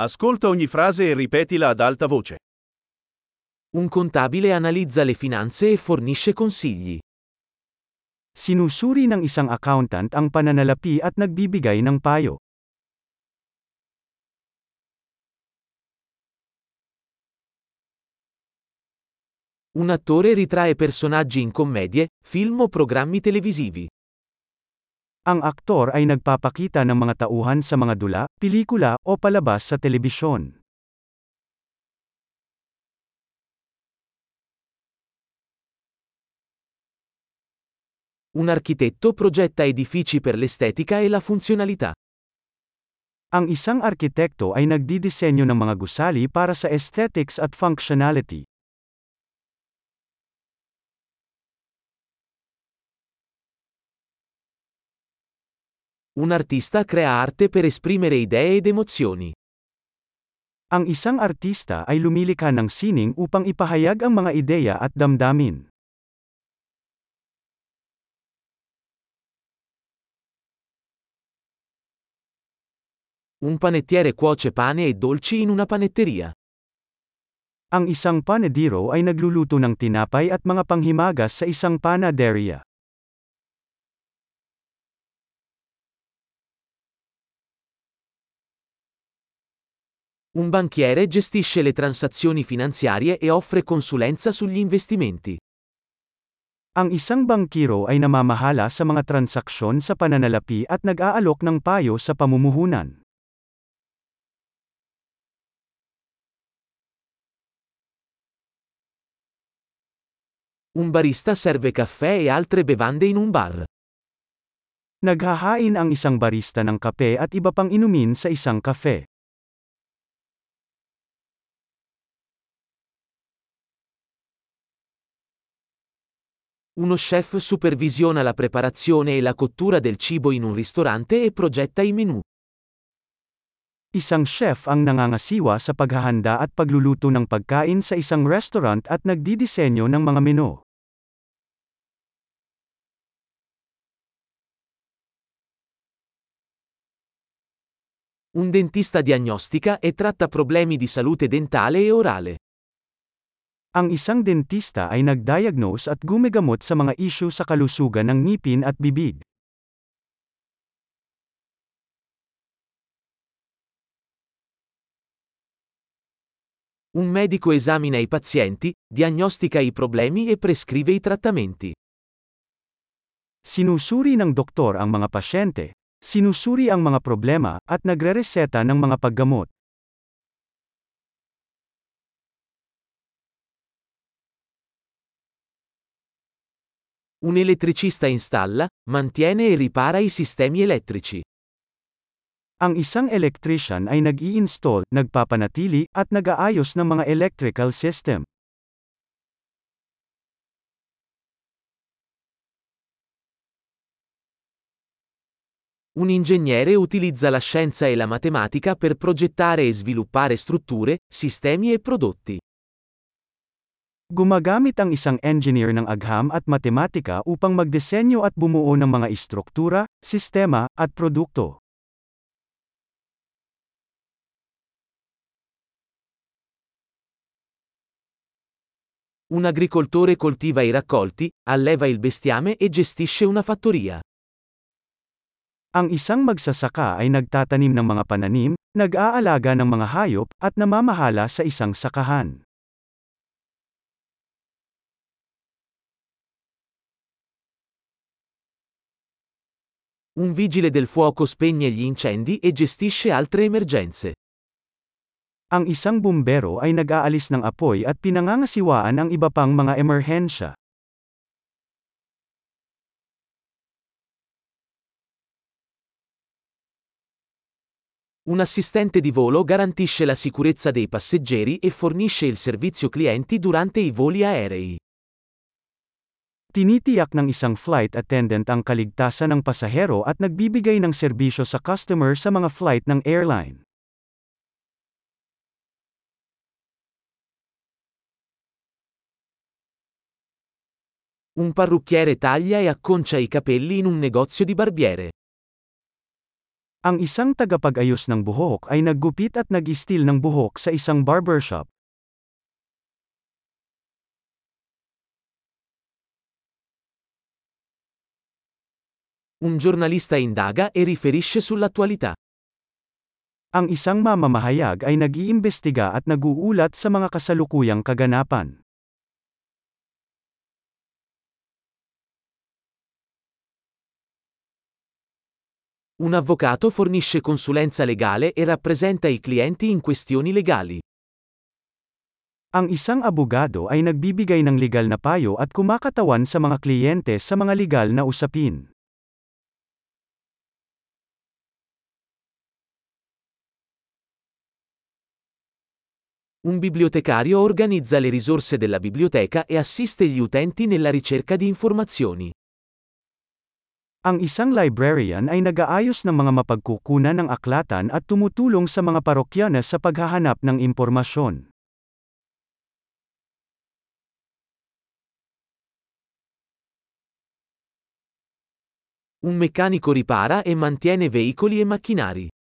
Ascolta ogni frase e ripetila ad alta voce. Un contabile analizza le finanze e fornisce consigli. Sinusuri ng isang accountant ang pananalapi at nagbibigay ng payo. Un attore ritrae personaggi in commedie, film o programmi televisivi. Ang aktor ay nagpapakita ng mga tauhan sa mga dula, pelikula, o palabas sa telebisyon. Un architetto progetta edifici per l'estetica e la funzionalità. Ang isang arkitekto ay nagdidisenyo ng mga gusali para sa aesthetics at functionality. Un artista crea arte per esprimere idee ed emozioni. Ang isang artista ay lumilikha ng sining upang ipahayag ang mga ideya at damdamin. Un panettiere cuoce pane e dolci in una panetteria. Ang isang panadiro ay nagluluto ng tinapay at mga panghimagas sa isang panaderia. Un banchiere gestisce le transazioni finanziarie e offre consulenza sugli investimenti. Ang isang bangkiro ay namamahala sa mga transaksyon sa pananalapi at nag-aalok ng payo sa pamumuhunan. Un barista serve caffè e altre bevande in un bar. Naghahain ang isang barista ng kape at iba pang inumin sa isang kafe. Uno chef supervisiona la preparazione e la cottura del cibo in un ristorante e progetta i menù. Isang chef ang nangangasiwa sa paghahanda at pagluluto ng pagkain sa isang restaurant at nagdidisenyo ng mga menu. Un dentista diagnostica e tratta problemi di salute dentale e orale. Ang isang dentista ay nagdiagnose at gumigamot sa mga isyu sa kalusugan ng ngipin at bibig. Un medico esamina i pazienti, diagnostica i problemi e prescrive i trattamenti. Sinusuri ng doktor ang mga pasyente, sinusuri ang mga problema, at nagrereseta ng mga paggamot. Un elettricista installa, mantiene e ripara i sistemi elettrici. Ang isang electrician ay nag-i-install, nagpapanatili, at nag-aayos ng mga electrical system. Un ingegnere utilizza la scienza e la matematica per progettare e sviluppare strutture, sistemi e prodotti. Gumagamit ang isang engineer ng agham at matematika upang magdisenyo at bumuo ng mga istruktura, sistema, at produkto. Un agricoltore coltiva i raccolti, alleva il bestiame e gestisce una fattoria. Ang isang magsasaka ay nagtatanim ng mga pananim, nag-aalaga ng mga hayop, at namamahala sa isang sakahan. Un vigile del fuoco spegne gli incendi e gestisce altre emergenze. Ang isang bumbero ay nag-aalis ng apoy at pinangangasiwaan ang iba pang mga emerhensya. Un assistente di volo garantisce la sicurezza dei passeggeri e fornisce il servizio clienti durante i voli aerei. Tinitiyak ng isang flight attendant ang kaligtasan ng pasahero at nagbibigay ng serbisyo sa customer sa mga flight ng airline. Un parrucchiere taglia e acconcia i capelli in un negozio di barbiere. Ang isang tagapag-ayos ng buhok ay naggupit at nag-istil ng buhok sa isang barbershop. Un giornalista indaga e riferisce sull'attualità. Ang isang mamamahayag ay nag-iimbestiga at nag-uulat sa mga kasalukuyang kaganapan. Un avvocato fornisce consulenza legale e rappresenta i clienti in questioni legali. Ang isang abogado ay nagbibigay ng legal na payo at kumakatawan sa mga kliyente sa mga legal na usapin. Un bibliotecario organizza le risorse della biblioteca e assiste gli utenti nella ricerca di informazioni. Ang isang librarian ay nag-aayos ng mga mapagkukunan ng aklatan at tumutulong sa mga parokyana sa paghahanap ng impormasyon. Un meccanico ripara e mantiene veicoli e macchinari.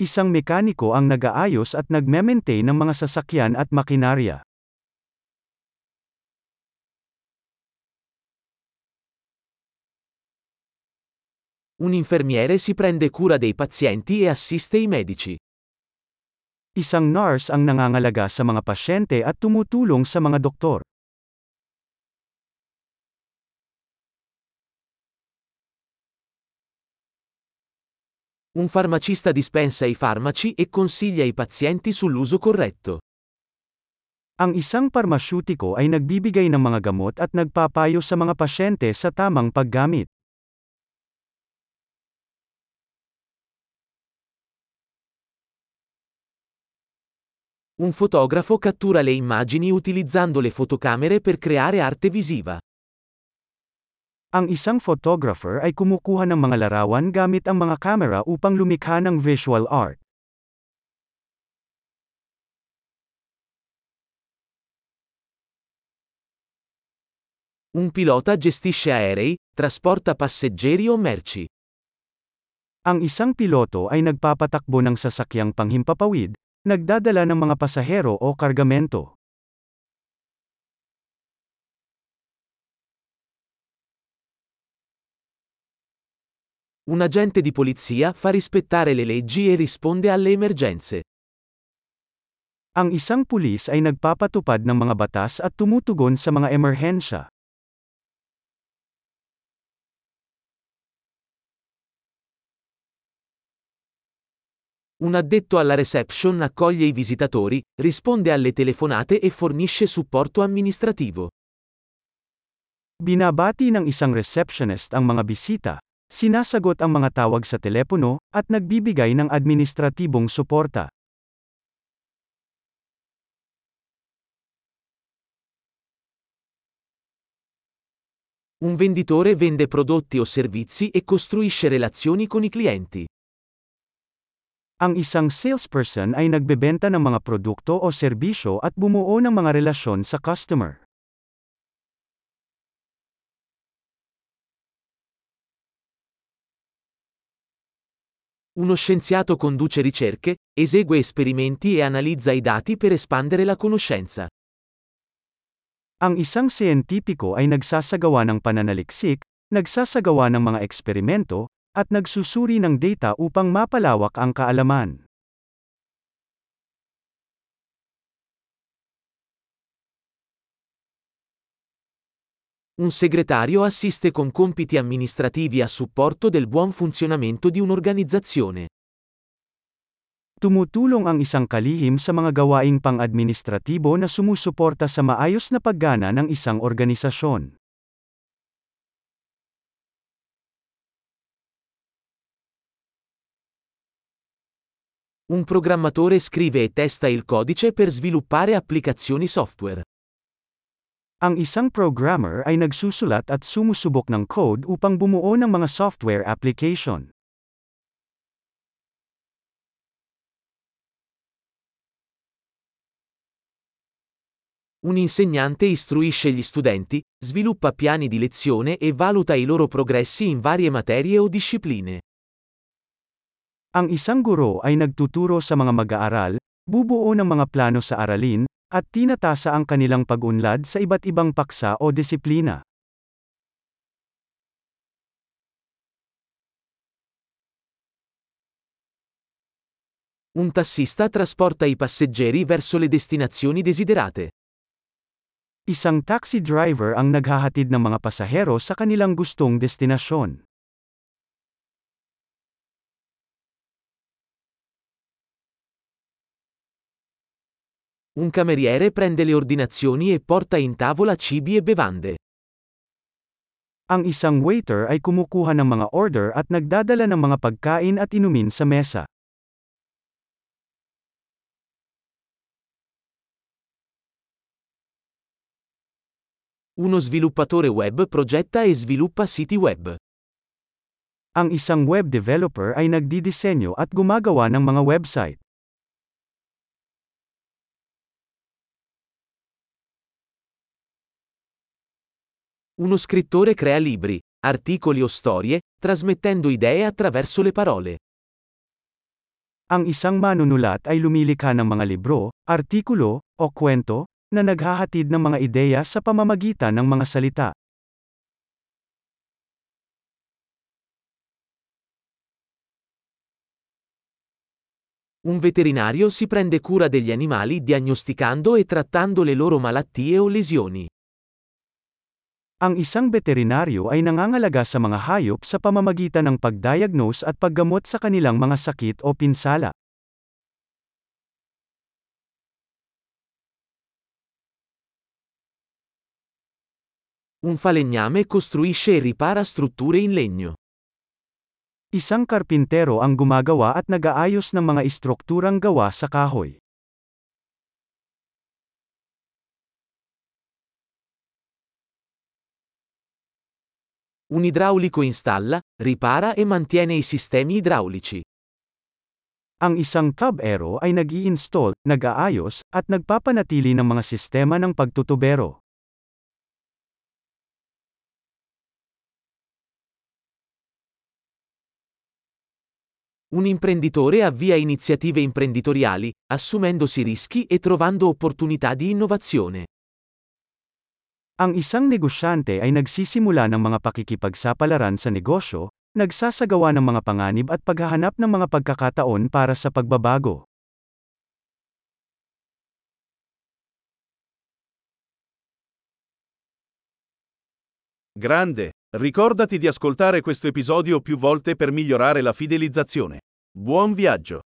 Isang mekaniko ang nag-aayos at nagme-maintain ng mga sasakyan at makinarya. Un infermiere si prende cura dei pazienti e assiste i medici. Isang nurse ang nangangalaga sa mga pasyente at tumutulong sa mga doktor. Un farmacista dispensa i farmaci e consiglia i pazienti sull'uso corretto. Ang isang parmasyutiko ay nagbibigay ng mga gamot at nagpapayo sa mga pasyente sa tamang paggamit. Un fotografo cattura le immagini utilizzando le fotocamere per creare arte visiva. Ang isang photographer ay kumukuha ng mga larawan gamit ang mga kamera upang lumikha ng visual art. Un pilota gestisce aerei, trasporta passeggeri o merci. Ang isang piloto ay nagpapatakbo ng sasakyang panghimpapawid, nagdadala ng mga pasahero o kargamento. Un agente di polizia fa rispettare le leggi e risponde alle emergenze. Ang isang pulis ay nagpapatupad ng mga batas at tumutugon sa mga emerhensya. Un addetto alla reception accoglie i visitatori, risponde alle telefonate e fornisce supporto amministrativo. Binabati ng isang receptionist ang mga bisita, Sinasagot ang mga tawag sa telepono, at nagbibigay ng administratibong suporta. Un venditore vende prodotti o servizi e costruisce relazioni con i clienti. Ang isang salesperson ay nagbebenta ng mga produkto o serbisyo at bumuo ng mga relasyon sa customer. Uno scienziato conduce ricerche, esegue esperimenti e analizza i dati per espandere la conoscenza. Ang isang siyentipiko ay nagsasagawa ng pananaliksik, nagsasagawa ng mga eksperimento, at nagsusuri ng data upang mapalawak ang kaalaman. Un segretario assiste con compiti amministrativi a supporto del buon funzionamento di un'organizzazione. Tumutulong ang isang kalihim sa mga gawaing pang-administratibo na sumusuporta sa maayos na paggana ng isang organisasyon. Un programmatore scrive e testa il codice per sviluppare applicazioni software. Ang isang programmer ay nagsusulat at sumusubok ng code upang bumuo ng mga software application. Un insegnante istruisce gli studenti, sviluppa piani di lezione e valuta i loro progressi in varie materie o discipline. Ang isang guro ay nagtuturo sa mga mag-aaral, bubuo ng mga plano sa aralin, at tinatasa ang kanilang pag-unlad sa iba't ibang paksa o disiplina. Un tassista trasporta i passeggeri verso le destinazioni desiderate. Isang taxi driver ang naghahatid ng mga pasahero sa kanilang gustong destinasyon. Un cameriere prende le ordinazioni e porta in tavola cibi e bevande. Ang isang waiter ay kumukuha ng mga order at nagdadala ng mga pagkain at inumin sa mesa. Uno sviluppatore web progetta e sviluppa siti web. Ang isang web developer ay nagdidisenyo at gumagawa ng mga website. Uno scrittore crea libri, articoli o storie, trasmettendo idee attraverso le parole. Ang isang manunulat ay lumilikha ng mga libro, artikulo, o kwento, na naghahatid ng mga ideya sa pamamagitan ng mga salita. Un veterinario si prende cura degli animali diagnosticando e trattando le loro malattie o lesioni. Ang isang veterinaryo ay nangangalaga sa mga hayop sa pamamagitan ng pagdiagnose at paggamot sa kanilang mga sakit o pinsala. Un falegname costruisce e ripara strutture in legno. Isang karpintero ang gumagawa at nag-aayos ng mga istrukturang gawa sa kahoy. Un idraulico installa, ripara e mantiene i sistemi idraulici. Ang isang tub-ero ay nag-i-install, nag-aayos, at nagpapanatili ng mga sistema ng pagtutubero. Un imprenditore avvia iniziative imprenditoriali, assumendosi rischi e trovando opportunità di innovazione. Ang isang negosyante ay nagsisimula ng mga pakikipagsapalaran sa negosyo, nagsasagawa ng mga panganib at paghahanap ng mga pagkakataon para sa pagbabago. Grande! Ricordati di ascoltare questo episodio più volte per migliorare la fidelizzazione. Buon viaggio!